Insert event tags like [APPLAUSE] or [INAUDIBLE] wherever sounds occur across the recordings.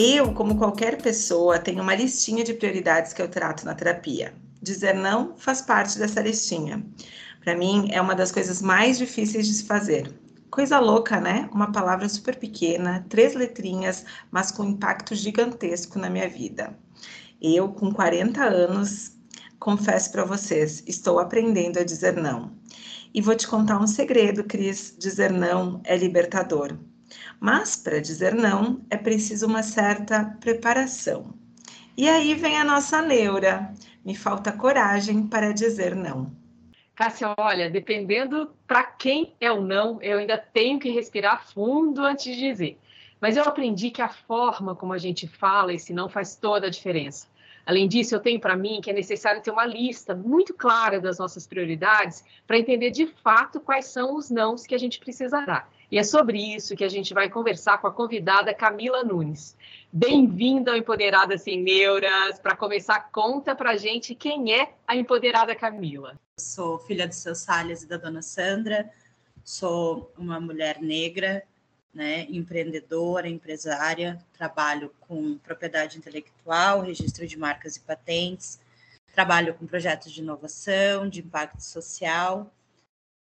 Eu, como qualquer pessoa, tenho uma listinha de prioridades que eu trato na terapia. Dizer não faz parte dessa listinha. Para mim, é uma das coisas mais difíceis de se fazer. Coisa louca, né? Uma palavra super pequena, três letrinhas, mas com impacto gigantesco na minha vida. Eu, com 40 anos, confesso para vocês, estou aprendendo a dizer não. E vou te contar um segredo, Cris: dizer não é libertador. Mas para dizer não é preciso uma certa preparação. E aí vem a nossa neura. Me falta coragem para dizer não. Cássia, olha, dependendo para quem é o não, eu ainda tenho que respirar fundo antes de dizer. Mas eu aprendi que a forma como a gente fala esse não faz toda a diferença. Além disso, eu tenho para mim que é necessário ter uma lista muito clara das nossas prioridades para entender de fato quais são os nãos que a gente precisa dar. E é sobre isso que a gente vai conversar com a convidada Camila Nunes. Bem-vinda ao Empoderada Sem Neuras. Para começar, conta para gente quem é a Empoderada Camila. sou filha do seu Salles e da dona Sandra, sou uma mulher negra, né, empreendedora, empresária, trabalho com propriedade intelectual, registro de marcas e patentes, trabalho com projetos de inovação, de impacto social,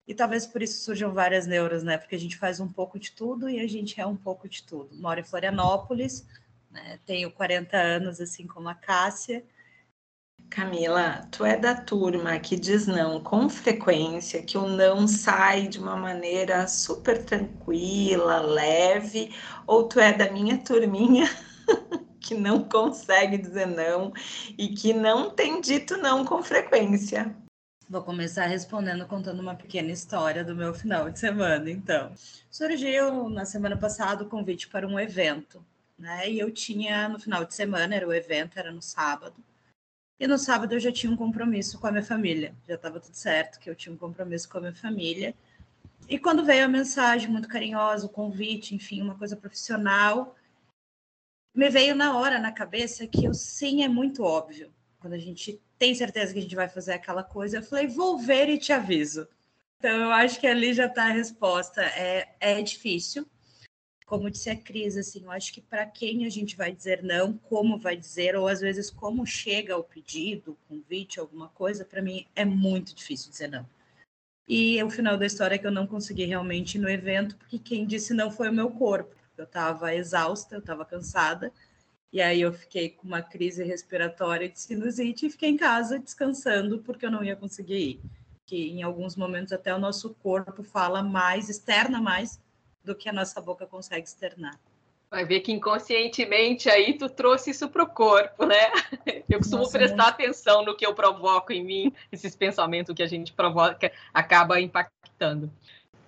e talvez por isso surjam várias neuras, né, porque a gente faz um pouco de tudo e a gente é um pouco de tudo. Moro em Florianópolis, né, tenho 40 anos, assim como a Cássia, Camila, tu é da turma que diz não com frequência, que o não sai de uma maneira super tranquila, leve, ou tu é da minha turminha [LAUGHS] que não consegue dizer não e que não tem dito não com frequência? Vou começar respondendo contando uma pequena história do meu final de semana, então. Surgiu na semana passada o convite para um evento, né? E eu tinha no final de semana, era o evento, era no sábado e no sábado eu já tinha um compromisso com a minha família. Já estava tudo certo que eu tinha um compromisso com a minha família. E quando veio a mensagem muito carinhosa, o convite, enfim, uma coisa profissional, me veio na hora na cabeça que o sim é muito óbvio. Quando a gente tem certeza que a gente vai fazer aquela coisa, eu falei, vou ver e te aviso. Então, eu acho que ali já está a resposta. É, é difícil, como disse a Cris, assim, eu acho que para quem a gente vai dizer não, como vai dizer, ou às vezes como chega o pedido, convite, alguma coisa, para mim é muito difícil dizer não. E o final da história é que eu não consegui realmente ir no evento, porque quem disse não foi o meu corpo. Eu estava exausta, eu estava cansada, e aí eu fiquei com uma crise respiratória de sinusite e fiquei em casa descansando, porque eu não ia conseguir ir. Que em alguns momentos até o nosso corpo fala mais, externa mais do que a nossa boca consegue externar. Vai ver que inconscientemente aí tu trouxe isso para o corpo, né? Eu costumo nossa, prestar muito... atenção no que eu provoco em mim, esses pensamentos que a gente provoca, acaba impactando.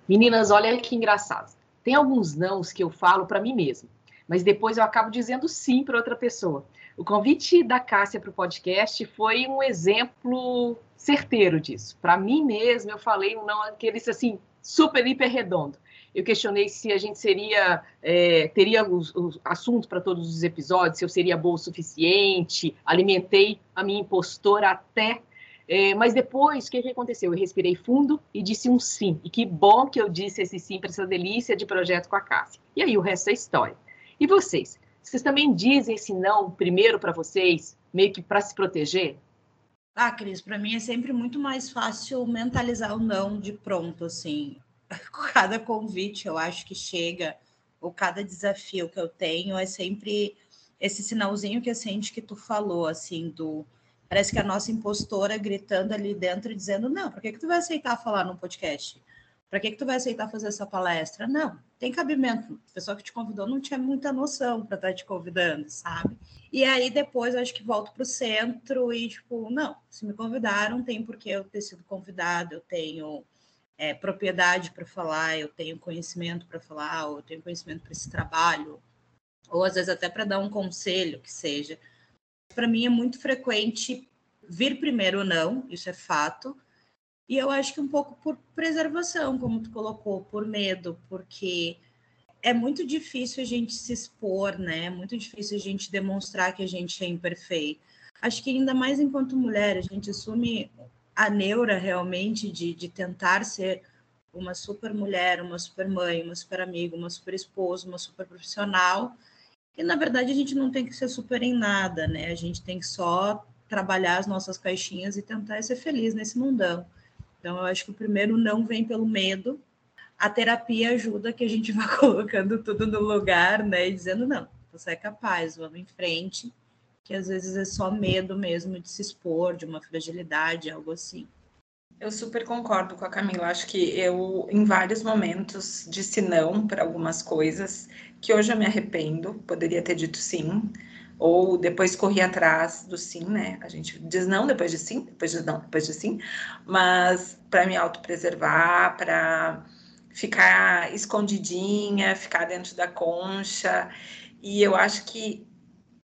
Meninas, olha que engraçado. Tem alguns nãos que eu falo para mim mesma, mas depois eu acabo dizendo sim para outra pessoa. O convite da Cássia para o podcast foi um exemplo certeiro disso. Para mim mesma, eu falei um não, aqueles assim, super, hiper redondo eu questionei se a gente seria é, teria os, os assuntos para todos os episódios, se eu seria boa o suficiente, alimentei a minha impostora até. É, mas depois, o que, que aconteceu? Eu respirei fundo e disse um sim. E que bom que eu disse esse sim para essa delícia de projeto com a Cássia. E aí o resto é história. E vocês? Vocês também dizem esse não primeiro para vocês, meio que para se proteger? Ah, Cris, para mim é sempre muito mais fácil mentalizar o não de pronto, assim. [LAUGHS] cada convite eu acho que chega, ou cada desafio que eu tenho, é sempre esse sinalzinho que sente que tu falou, assim, do. Parece que a nossa impostora gritando ali dentro, dizendo: Não, por que, que tu vai aceitar falar num podcast? Para que, que tu vai aceitar fazer essa palestra? Não, tem cabimento. A pessoa que te convidou não tinha muita noção para estar tá te convidando, sabe? E aí depois acho que volto para o centro e, tipo, não, se me convidaram, tem porque eu ter sido convidado, eu tenho é, propriedade para falar, eu tenho conhecimento para falar, ou eu tenho conhecimento para esse trabalho, ou às vezes até para dar um conselho que seja. Para mim é muito frequente vir primeiro ou não, isso é fato. E eu acho que um pouco por preservação, como tu colocou, por medo, porque é muito difícil a gente se expor, né? É muito difícil a gente demonstrar que a gente é imperfeito. Acho que ainda mais enquanto mulher, a gente assume a neura realmente de, de tentar ser uma super mulher, uma super mãe, uma super amiga, uma super esposa, uma super profissional. E na verdade a gente não tem que ser super em nada, né? A gente tem que só trabalhar as nossas caixinhas e tentar ser feliz nesse mundão. Então eu acho que o primeiro não vem pelo medo. A terapia ajuda que a gente [LAUGHS] vá colocando tudo no lugar, né? E dizendo, não, você é capaz, vamos em frente. Que às vezes é só medo mesmo de se expor, de uma fragilidade, algo assim. Eu super concordo com a Camila. Acho que eu, em vários momentos, disse não para algumas coisas que hoje eu me arrependo. Poderia ter dito sim, ou depois corri atrás do sim, né? A gente diz não depois de sim, depois de não, depois de sim, mas para me autopreservar, para ficar escondidinha, ficar dentro da concha. E eu acho que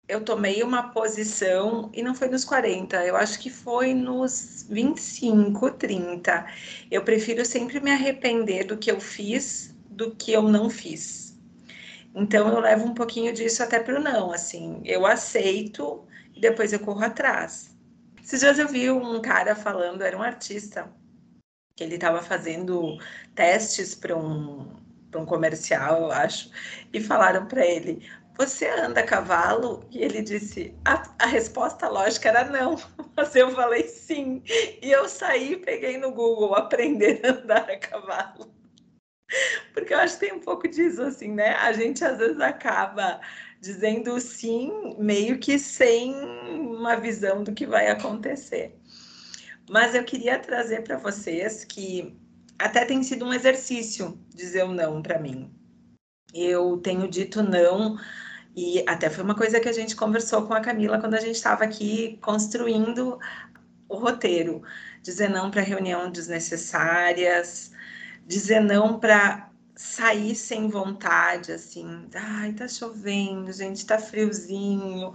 eu tomei uma posição, e não foi nos 40, eu acho que foi nos 25, 30. Eu prefiro sempre me arrepender do que eu fiz do que eu não fiz. Então eu levo um pouquinho disso até para o não, assim, eu aceito e depois eu corro atrás. Esses dias eu vi um cara falando, era um artista, que ele estava fazendo testes para um, um comercial, eu acho, e falaram para ele: você anda a cavalo? E ele disse, a, a, resposta lógica era não, [LAUGHS] mas eu falei sim. E eu saí e peguei no Google aprender a andar a cavalo. [LAUGHS] Porque eu acho que tem um pouco disso, assim, né? A gente às vezes acaba dizendo sim, meio que sem uma visão do que vai acontecer. Mas eu queria trazer para vocês que até tem sido um exercício dizer o não para mim. Eu tenho dito não e até foi uma coisa que a gente conversou com a Camila quando a gente estava aqui construindo o roteiro. Dizer não para reunião desnecessárias, dizer não para sair sem vontade, assim, ai, tá chovendo, gente, tá friozinho,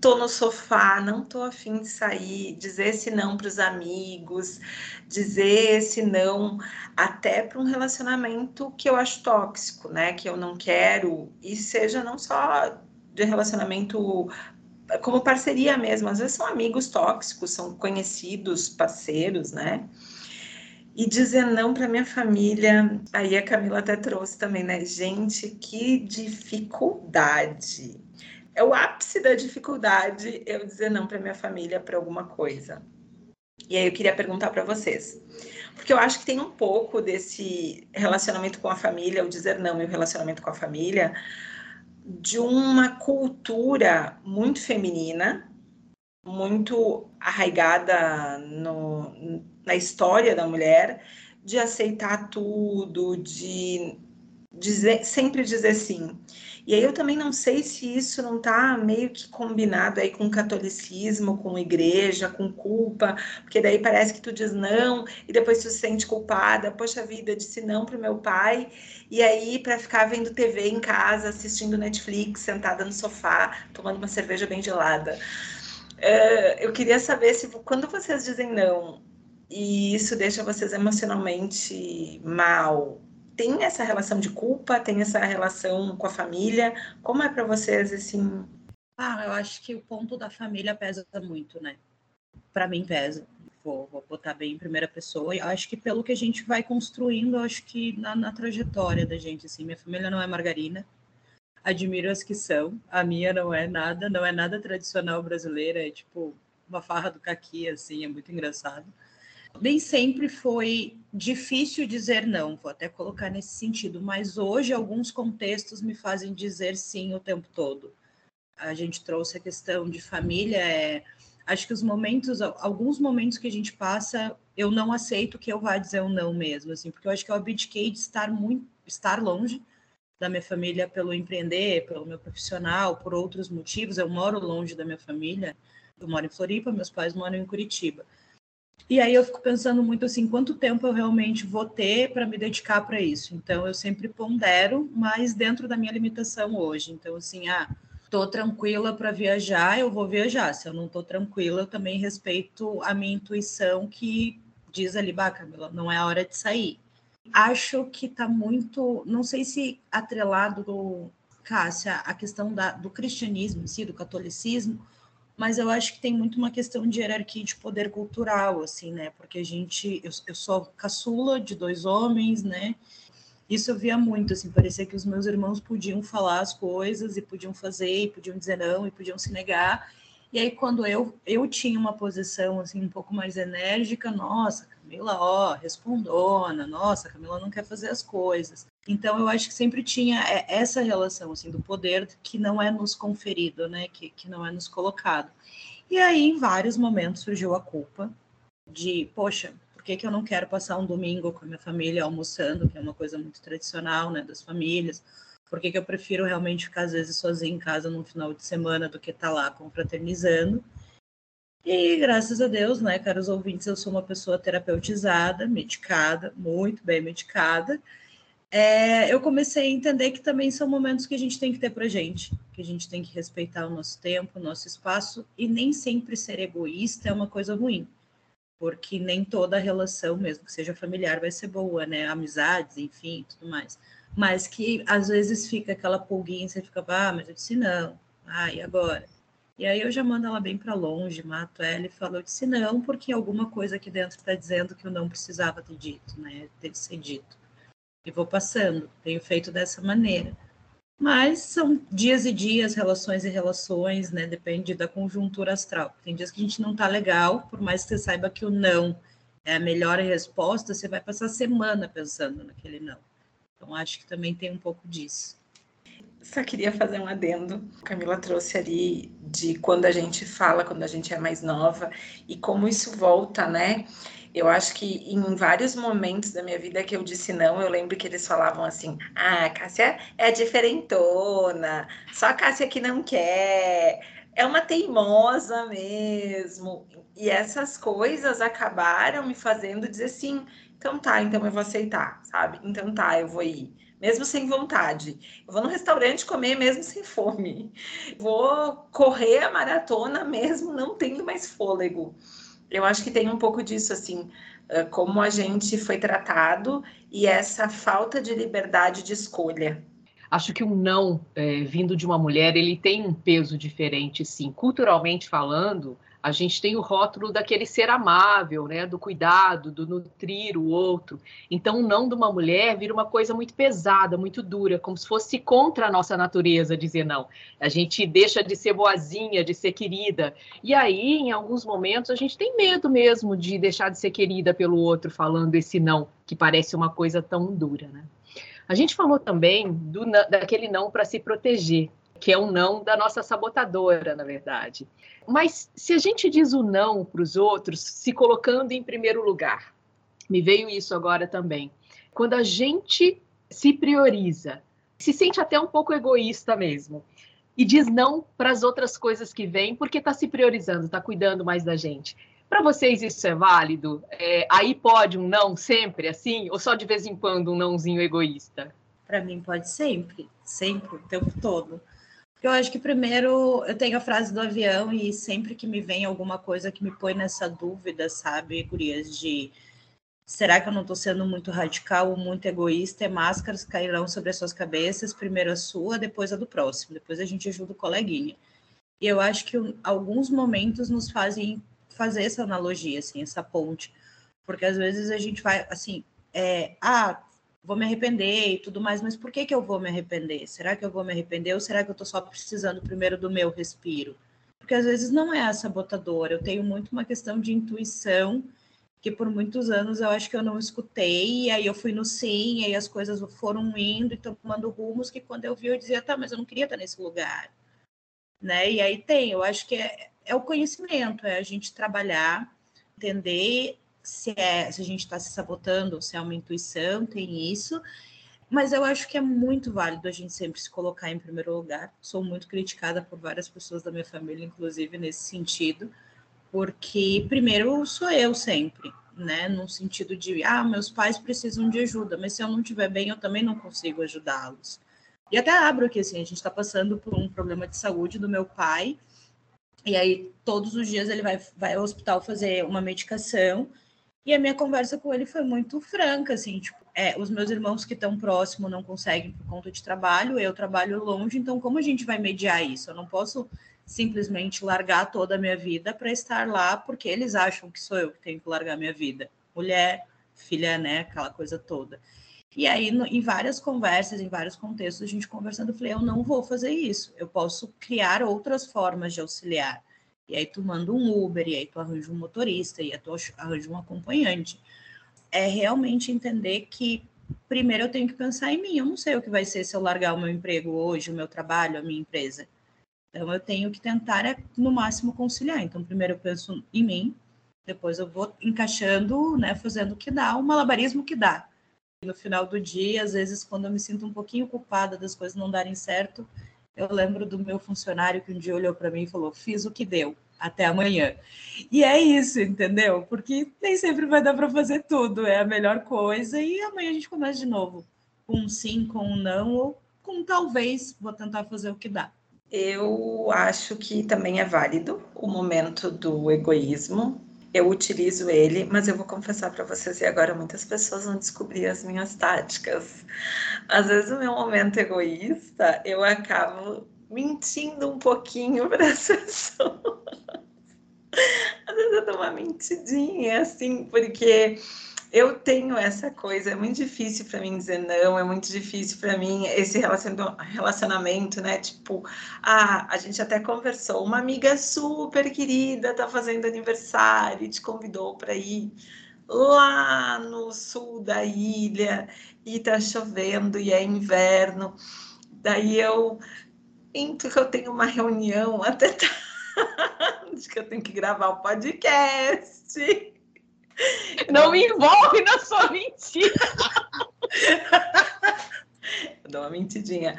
tô no sofá, não tô afim de sair, dizer esse não para os amigos, dizer esse não até para um relacionamento que eu acho tóxico, né, que eu não quero, e seja não só de relacionamento como parceria mesmo, às vezes são amigos tóxicos, são conhecidos, parceiros, né? E dizer não para minha família, aí a Camila até trouxe também, né? Gente, que dificuldade. É o ápice da dificuldade eu dizer não para minha família para alguma coisa. E aí eu queria perguntar para vocês, porque eu acho que tem um pouco desse relacionamento com a família, o dizer não e o relacionamento com a família, de uma cultura muito feminina, muito arraigada no, na história da mulher, de aceitar tudo, de dizer, sempre dizer sim. E aí eu também não sei se isso não está meio que combinado aí com catolicismo, com igreja, com culpa, porque daí parece que tu diz não e depois tu se sente culpada. Poxa vida, disse não para o meu pai e aí para ficar vendo TV em casa, assistindo Netflix, sentada no sofá, tomando uma cerveja bem gelada. Uh, eu queria saber se quando vocês dizem não e isso deixa vocês emocionalmente mal, tem essa relação de culpa, tem essa relação com a família? Como é para vocês assim? Ah, eu acho que o ponto da família pesa muito, né? Para mim pesa. Vou, vou, botar bem em primeira pessoa. E acho que pelo que a gente vai construindo, acho que na, na trajetória da gente, assim, minha família não é margarina, admiro as que são. A minha não é nada, não é nada tradicional brasileira, é tipo uma farra do caqui, assim, é muito engraçado. Nem sempre foi difícil dizer não, vou até colocar nesse sentido, mas hoje alguns contextos me fazem dizer sim o tempo todo. A gente trouxe a questão de família, é, acho que os momentos, alguns momentos que a gente passa, eu não aceito que eu vá dizer um não mesmo, assim, porque eu acho que eu abdiquei de estar muito, estar longe, da minha família pelo empreender, pelo meu profissional, por outros motivos. Eu moro longe da minha família. Eu moro em Floripa, meus pais moram em Curitiba. E aí eu fico pensando muito assim, quanto tempo eu realmente vou ter para me dedicar para isso. Então eu sempre pondero, mas dentro da minha limitação hoje. Então assim, ah, tô tranquila para viajar, eu vou viajar. Se eu não tô tranquila, eu também respeito a minha intuição que diz ali, bah, Camila, não é a hora de sair acho que está muito, não sei se atrelado, do, Cássia, a questão da, do cristianismo em si, do catolicismo, mas eu acho que tem muito uma questão de hierarquia de poder cultural, assim, né? Porque a gente, eu, eu sou caçula de dois homens, né? Isso eu via muito, assim, parecia que os meus irmãos podiam falar as coisas e podiam fazer, e podiam dizer não, e podiam se negar. E aí, quando eu, eu tinha uma posição, assim, um pouco mais enérgica, nossa, Camila, ó, respondona, nossa, Camila não quer fazer as coisas. Então, eu acho que sempre tinha é, essa relação, assim, do poder que não é nos conferido, né, que, que não é nos colocado. E aí, em vários momentos, surgiu a culpa de, poxa, por que, que eu não quero passar um domingo com a minha família almoçando, que é uma coisa muito tradicional, né, das famílias? Por que, que eu prefiro realmente ficar, às vezes, sozinha em casa no final de semana do que estar tá lá confraternizando? E graças a Deus, né, caros ouvintes, eu sou uma pessoa terapeutizada, medicada, muito bem medicada. É, eu comecei a entender que também são momentos que a gente tem que ter para gente, que a gente tem que respeitar o nosso tempo, o nosso espaço, e nem sempre ser egoísta é uma coisa ruim porque nem toda relação, mesmo que seja familiar, vai ser boa, né? Amizades, enfim, tudo mais. Mas que às vezes fica aquela pulguinha, você fica, ah, mas eu disse não, ah, e agora? E aí eu já mando ela bem para longe, mato ela e falo, eu disse não, porque alguma coisa aqui dentro está dizendo que eu não precisava ter dito, né? Ter ser dito. E vou passando, tenho feito dessa maneira. Mas são dias e dias, relações e relações, né? Depende da conjuntura astral. Tem dias que a gente não tá legal, por mais que você saiba que o não é a melhor resposta, você vai passar semana pensando naquele não. Então, acho que também tem um pouco disso. Só queria fazer um adendo. Camila trouxe ali de quando a gente fala, quando a gente é mais nova, e como isso volta, né? Eu acho que em vários momentos da minha vida que eu disse não, eu lembro que eles falavam assim: ah, Cássia é diferentona, só Cássia que não quer, é uma teimosa mesmo. E essas coisas acabaram me fazendo dizer assim: então tá, então eu vou aceitar, sabe? Então tá, eu vou ir mesmo sem vontade. Eu vou no restaurante comer mesmo sem fome. Vou correr a maratona mesmo não tendo mais fôlego eu acho que tem um pouco disso, assim, como a gente foi tratado e essa falta de liberdade de escolha. Acho que um não é, vindo de uma mulher, ele tem um peso diferente, sim. Culturalmente falando, a gente tem o rótulo daquele ser amável, né, do cuidado, do nutrir o outro. Então, o não de uma mulher vira uma coisa muito pesada, muito dura, como se fosse contra a nossa natureza dizer não. A gente deixa de ser boazinha, de ser querida. E aí, em alguns momentos, a gente tem medo mesmo de deixar de ser querida pelo outro falando esse não, que parece uma coisa tão dura, né? A gente falou também do, daquele não para se proteger, que é um não da nossa sabotadora, na verdade. Mas se a gente diz o não para os outros, se colocando em primeiro lugar, me veio isso agora também. Quando a gente se prioriza, se sente até um pouco egoísta mesmo, e diz não para as outras coisas que vêm, porque está se priorizando, está cuidando mais da gente. Para vocês isso é válido? É, aí pode um não sempre assim? Ou só de vez em quando um nãozinho egoísta? Para mim pode sempre, sempre, o tempo todo. Eu acho que primeiro eu tenho a frase do avião e sempre que me vem alguma coisa que me põe nessa dúvida, sabe, Gurias, de será que eu não estou sendo muito radical ou muito egoísta? E máscaras cairão sobre as suas cabeças, primeiro a sua, depois a do próximo, depois a gente ajuda o coleguinha. E eu acho que alguns momentos nos fazem fazer essa analogia, assim, essa ponte, porque às vezes a gente vai, assim, é, ah, vou me arrepender e tudo mais, mas por que, que eu vou me arrepender? Será que eu vou me arrepender ou será que eu estou só precisando primeiro do meu respiro? Porque às vezes não é a sabotadora, eu tenho muito uma questão de intuição que por muitos anos eu acho que eu não escutei, e aí eu fui no sim, e aí as coisas foram indo e tomando rumos que quando eu vi eu dizia, tá, mas eu não queria estar nesse lugar, né? E aí tem, eu acho que é, é o conhecimento, é a gente trabalhar, entender se, é, se a gente está se sabotando, se é uma intuição, tem isso. Mas eu acho que é muito válido a gente sempre se colocar em primeiro lugar. Sou muito criticada por várias pessoas da minha família, inclusive nesse sentido, porque primeiro sou eu sempre, né? No sentido de, ah, meus pais precisam de ajuda, mas se eu não estiver bem, eu também não consigo ajudá-los. E até abro aqui, assim, a gente está passando por um problema de saúde do meu pai, e aí todos os dias ele vai, vai ao hospital fazer uma medicação, e a minha conversa com ele foi muito franca, assim, tipo, é, os meus irmãos que estão próximo não conseguem por conta de trabalho, eu trabalho longe, então como a gente vai mediar isso? Eu não posso simplesmente largar toda a minha vida para estar lá porque eles acham que sou eu que tenho que largar minha vida. Mulher, filha, né, aquela coisa toda. E aí, no, em várias conversas, em vários contextos, a gente conversando, eu falei, eu não vou fazer isso, eu posso criar outras formas de auxiliar. E aí tu manda um Uber, e aí tu arranja um motorista, e aí tu arranja um acompanhante. É realmente entender que primeiro eu tenho que pensar em mim. Eu não sei o que vai ser se eu largar o meu emprego hoje, o meu trabalho, a minha empresa. Então eu tenho que tentar, é, no máximo, conciliar. Então, primeiro eu penso em mim, depois eu vou encaixando, né, fazendo o que dá, o malabarismo que dá. No final do dia, às vezes, quando eu me sinto um pouquinho culpada das coisas não darem certo, eu lembro do meu funcionário que um dia olhou para mim e falou: fiz o que deu, até amanhã. E é isso, entendeu? Porque nem sempre vai dar para fazer tudo, é a melhor coisa, e amanhã a gente começa de novo, com um sim, com um não, ou com talvez, vou tentar fazer o que dá. Eu acho que também é válido o momento do egoísmo, eu utilizo ele, mas eu vou confessar para vocês, e agora muitas pessoas vão descobrir as minhas táticas. Às vezes, o meu momento egoísta, eu acabo mentindo um pouquinho [LAUGHS] para as pessoas. Às vezes eu dou uma mentidinha, assim, porque eu tenho essa coisa, é muito difícil para mim dizer não, é muito difícil para mim esse relacionamento, né? Tipo, ah, a gente até conversou, uma amiga super querida tá fazendo aniversário te convidou para ir lá no sul da ilha e tá chovendo e é inverno. Daí eu sinto que eu tenho uma reunião [LAUGHS] até tarde, que eu tenho que gravar o podcast. [LAUGHS] Não me envolve na sua mentira. [LAUGHS] dou uma mentidinha.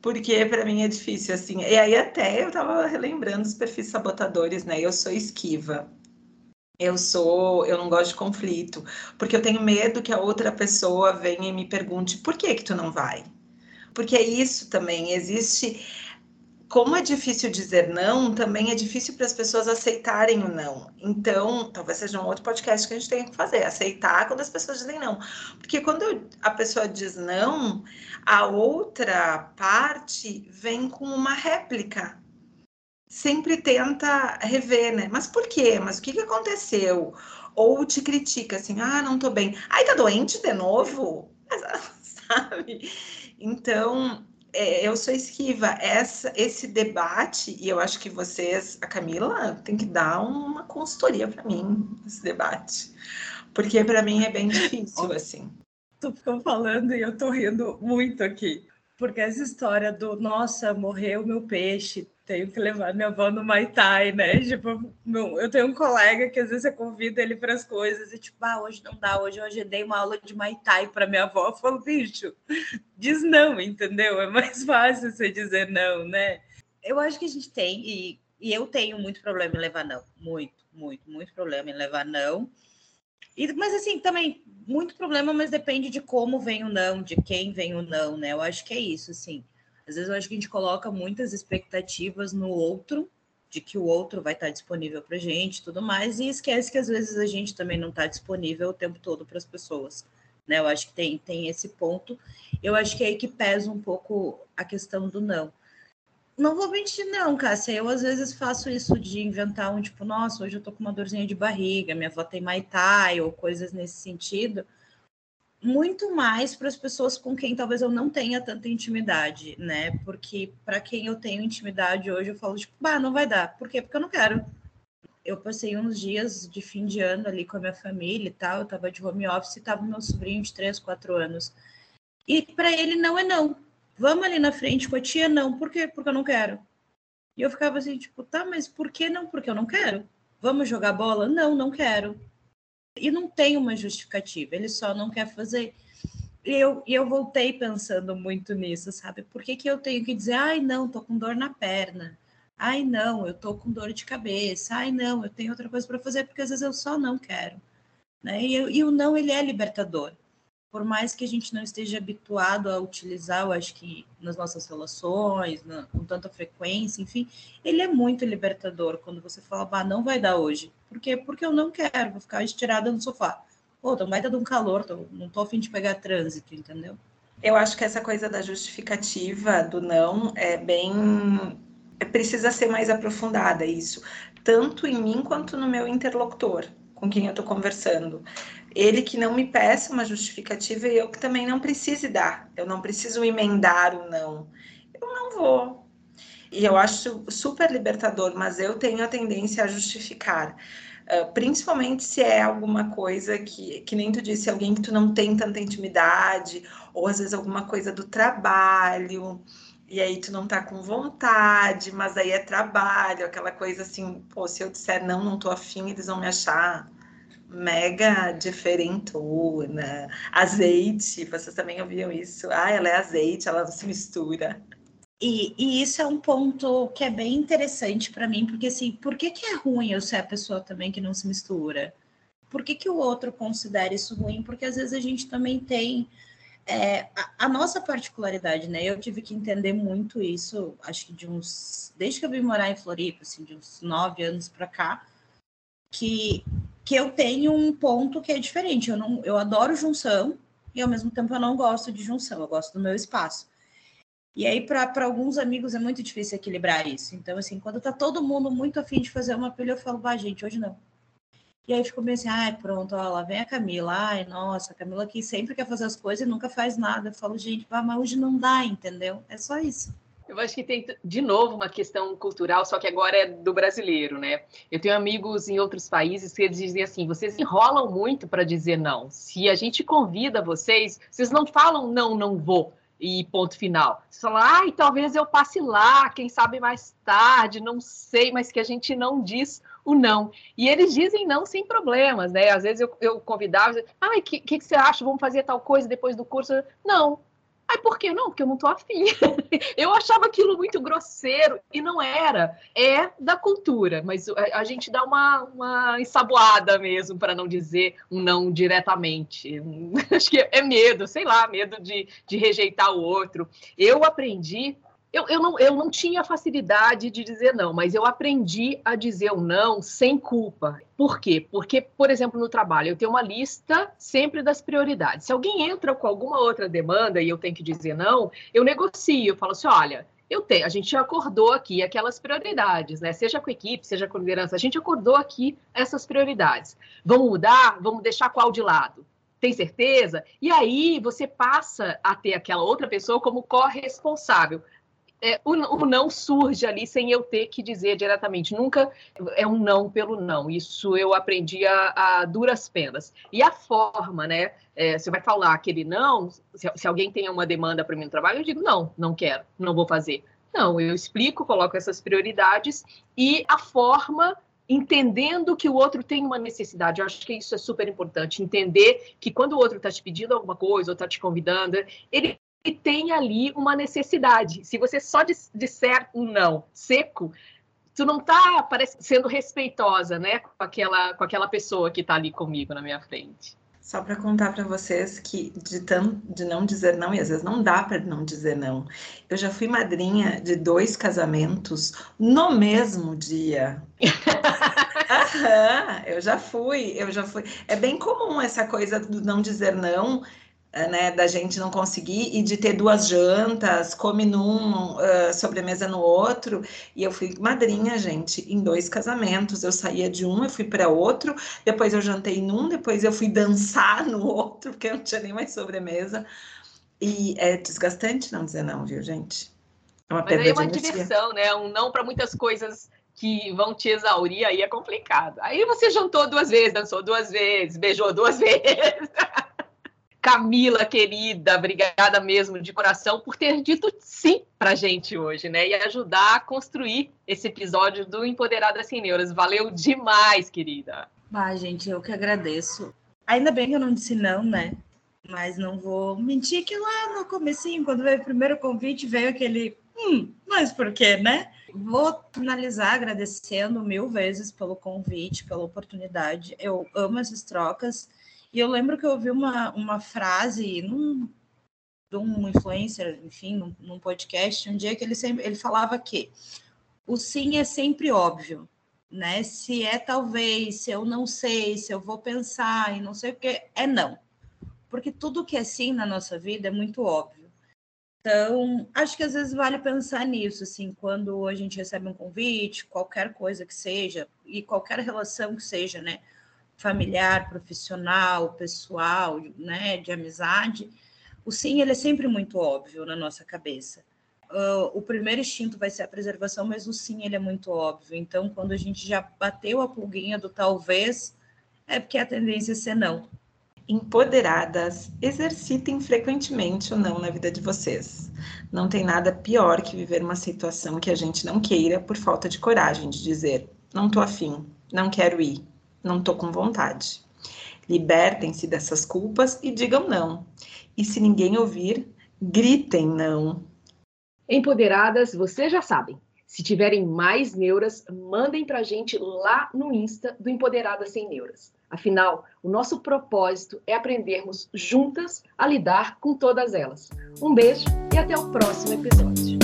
Porque para mim é difícil, assim. E aí até eu tava relembrando os perfis sabotadores, né? Eu sou esquiva. Eu sou, eu não gosto de conflito, porque eu tenho medo que a outra pessoa venha e me pergunte por que que tu não vai? Porque é isso também, existe como é difícil dizer não, também é difícil para as pessoas aceitarem o não. Então, talvez seja um outro podcast que a gente tenha que fazer, aceitar quando as pessoas dizem não. Porque quando a pessoa diz não, a outra parte vem com uma réplica. Sempre tenta rever, né? Mas por quê? Mas o que, que aconteceu? Ou te critica assim, ah, não tô bem. Ai, tá doente de novo? [LAUGHS] Sabe? Então, é, eu sou esquiva. Essa, esse debate, e eu acho que vocês, a Camila, tem que dar uma consultoria para mim, esse debate. Porque para mim é bem difícil, assim. Tu ficou falando e eu tô rindo muito aqui. Porque essa história do, nossa, morreu meu peixe, tenho que levar minha avó no Mai Tai, né? [LAUGHS] Tipo, meu, eu tenho um colega que às vezes eu convido ele para as coisas e tipo, ah, hoje não dá, hoje eu agendei uma aula de Mai Tai para minha avó. Eu falo, bicho, diz não, entendeu? É mais [LAUGHS] fácil você dizer não, né? Eu acho que a gente tem, e, e eu tenho muito problema em levar não. Muito, muito, muito problema em levar não. E, mas assim, também, muito problema, mas depende de como vem o não, de quem vem o não, né? Eu acho que é isso, assim às vezes eu acho que a gente coloca muitas expectativas no outro, de que o outro vai estar disponível para gente tudo mais, e esquece que às vezes a gente também não está disponível o tempo todo para as pessoas. Né? Eu acho que tem, tem esse ponto. Eu acho que é aí que pesa um pouco a questão do não. Não vou mentir, não, Cássia. Eu às vezes faço isso de inventar um tipo, nossa, hoje eu tô com uma dorzinha de barriga, minha avó tem maitai, ou coisas nesse sentido muito mais para as pessoas com quem talvez eu não tenha tanta intimidade, né? Porque para quem eu tenho intimidade hoje, eu falo, tipo, bah, não vai dar. Por quê? Porque eu não quero. Eu passei uns dias de fim de ano ali com a minha família e tal, eu tava de home office e tava meu sobrinho de 3, 4 anos. E para ele não é não. Vamos ali na frente com a tia, não. Por quê? Porque eu não quero. E eu ficava assim, tipo, tá, mas por que não? Porque eu não quero. Vamos jogar bola? Não, não quero. E não tem uma justificativa, ele só não quer fazer. E eu, eu voltei pensando muito nisso, sabe? Por que, que eu tenho que dizer, ai, não, tô com dor na perna. Ai, não, eu tô com dor de cabeça. Ai, não, eu tenho outra coisa para fazer, porque às vezes eu só não quero. Né? E, e o não, ele é libertador por mais que a gente não esteja habituado a utilizar, eu acho que nas nossas relações, na, com tanta frequência, enfim, ele é muito libertador quando você fala, bah, não vai dar hoje. Por quê? Porque eu não quero, vou ficar estirada no sofá. Pô, tô mais dando um calor, tô, não tô afim de pegar trânsito, entendeu? Eu acho que essa coisa da justificativa do não é bem. Precisa ser mais aprofundada isso, tanto em mim quanto no meu interlocutor com quem eu estou conversando Ele que não me peça uma justificativa e eu que também não precise dar. Eu não preciso emendar o não. Eu não vou. E eu acho super libertador, mas eu tenho a tendência a justificar. Uh, principalmente se é alguma coisa que, que nem tu disse, alguém que tu não tem tanta intimidade, ou às vezes alguma coisa do trabalho, e aí tu não tá com vontade, mas aí é trabalho, aquela coisa assim, pô, se eu disser não, não tô afim, eles vão me achar mega diferentona. Azeite, vocês também ouviam isso? Ah, ela é azeite, ela se mistura. E, e isso é um ponto que é bem interessante para mim, porque assim, por que, que é ruim eu ser a pessoa também que não se mistura? Por que, que o outro considera isso ruim? Porque às vezes a gente também tem é, a, a, nossa particularidade, né? Eu tive que entender muito isso, acho que de uns. Desde que eu vim morar em Floripa, assim, de uns nove anos para cá, que que eu tenho um ponto que é diferente. Eu, não, eu adoro junção e ao mesmo tempo eu não gosto de junção, eu gosto do meu espaço. E aí, para alguns amigos, é muito difícil equilibrar isso. Então, assim, quando tá todo mundo muito afim de fazer uma pilha, eu falo, bah, gente, hoje não. E aí ficou meio assim, ai, pronto, ó, lá vem a Camila. Ai, nossa, a Camila aqui sempre quer fazer as coisas e nunca faz nada. Eu falo, gente, bah, mas hoje não dá, entendeu? É só isso. Eu acho que tem, de novo, uma questão cultural, só que agora é do brasileiro, né? Eu tenho amigos em outros países que eles dizem assim: vocês enrolam muito para dizer não. Se a gente convida vocês, vocês não falam não, não vou e ponto final. Você fala, ai, talvez eu passe lá, quem sabe mais tarde, não sei, mas que a gente não diz o não. E eles dizem não sem problemas, né? Às vezes eu, eu convidava, ai, o que, que, que, você acha? Vamos fazer tal coisa depois do curso? Não, Aí por que não? Porque eu não tô afim. [LAUGHS] eu achava aquilo muito grosseiro e não era. É da cultura, mas a, gente dá uma, uma ensaboada mesmo, para não dizer um não diretamente. [LAUGHS] Acho que é medo, sei lá, medo de, de rejeitar o outro. Eu aprendi eu, eu, não, eu não tinha facilidade de dizer não, mas eu aprendi a dizer o não sem culpa. Por quê? Porque, por exemplo, no trabalho, eu tenho uma lista sempre das prioridades. Se alguém entra com alguma outra demanda e eu tenho que dizer não, eu negocio, eu falo assim: olha, eu tenho, a gente acordou aqui aquelas prioridades, né? Seja com a equipe, seja com a liderança, a gente acordou aqui essas prioridades. Vamos mudar? Vamos deixar qual de lado? Tem certeza? E aí você passa a ter aquela outra pessoa como corresponsável é, o, o, não surge ali sem eu ter que dizer diretamente. Nunca é um não pelo não. Isso eu aprendi a, a duras penas. E a forma, né? É, você vai falar aquele não, se, se alguém tem uma demanda para mim no trabalho, eu digo não, não quero, não vou fazer. Não, eu explico, coloco essas prioridades e a forma entendendo que o outro tem uma necessidade. Eu acho que isso é super importante, entender que quando o outro está te pedindo alguma coisa ou está te convidando, ele tem ali uma necessidade. Se você só disser um não seco, tu não está sendo respeitosa, né, com aquela, com aquela pessoa que está ali comigo na minha frente. Só para contar para vocês que de, tam, de não dizer não, e às vezes não dá para não dizer não. Eu já fui madrinha de dois casamentos no mesmo dia. [LAUGHS] Aham, eu já fui, eu já fui. É bem comum essa coisa do não dizer não, né, da gente não conseguir e de ter duas jantas, come num, uh, sobremesa no outro. E eu fui madrinha, gente, em dois casamentos. Eu saía de um, eu fui para outro, depois eu jantei num, depois eu fui dançar no outro, porque eu não tinha nem mais sobremesa. E é desgastante não dizer não, viu, gente? É uma Mas aí é uma diversão, né? Um não para muitas coisas que vão te exaurir, aí é complicado. Aí você jantou duas vezes, dançou duas vezes, beijou duas [LAUGHS] vezes. Camila, querida, obrigada mesmo de coração por ter dito sim para gente hoje, né? E ajudar a construir esse episódio do Empoderada Sem Neuras. Valeu demais, querida. Ah, gente, eu que agradeço. Ainda bem que eu não disse não, né? Mas não vou mentir que lá no comecinho, quando veio o primeiro convite, veio aquele hum, mas por quê, né? Vou finalizar agradecendo mil vezes pelo convite, pela oportunidade. Eu amo essas trocas e eu lembro que eu ouvi uma, uma frase num, de um influencer, enfim, num, num, podcast, um dia que ele sempre ele falava que o sim é sempre óbvio, né? Se é talvez, se eu não sei, se eu vou pensar e não sei o que, é não. Porque tudo que é sim na nossa vida é muito óbvio. Então, acho que às vezes vale pensar nisso, assim, quando a gente recebe um convite, qualquer coisa que seja, e qualquer relação que seja, né? Familiar, profissional, pessoal, né, de amizade, o sim ele é sempre muito óbvio na nossa cabeça. Uh, o primeiro instinto vai ser a preservação, mas o sim ele é muito óbvio. Então, quando a gente já bateu a pulguinha do talvez, é porque a tendência é ser não. Empoderadas, exercitem frequentemente o não na vida de vocês. Não tem nada pior que viver uma situação que a gente não queira por falta de coragem de dizer: não tô afim, não quero ir, não tô com vontade. Libertem-se dessas culpas e digam não. E se ninguém ouvir, gritem não. Empoderadas, vocês já sabem. Se tiverem mais neuras, mandem para a gente lá no Insta do Empoderadas Sem Neuras. Afinal, o nosso propósito é aprendermos juntas a lidar com todas elas. Um beijo e até o próximo episódio.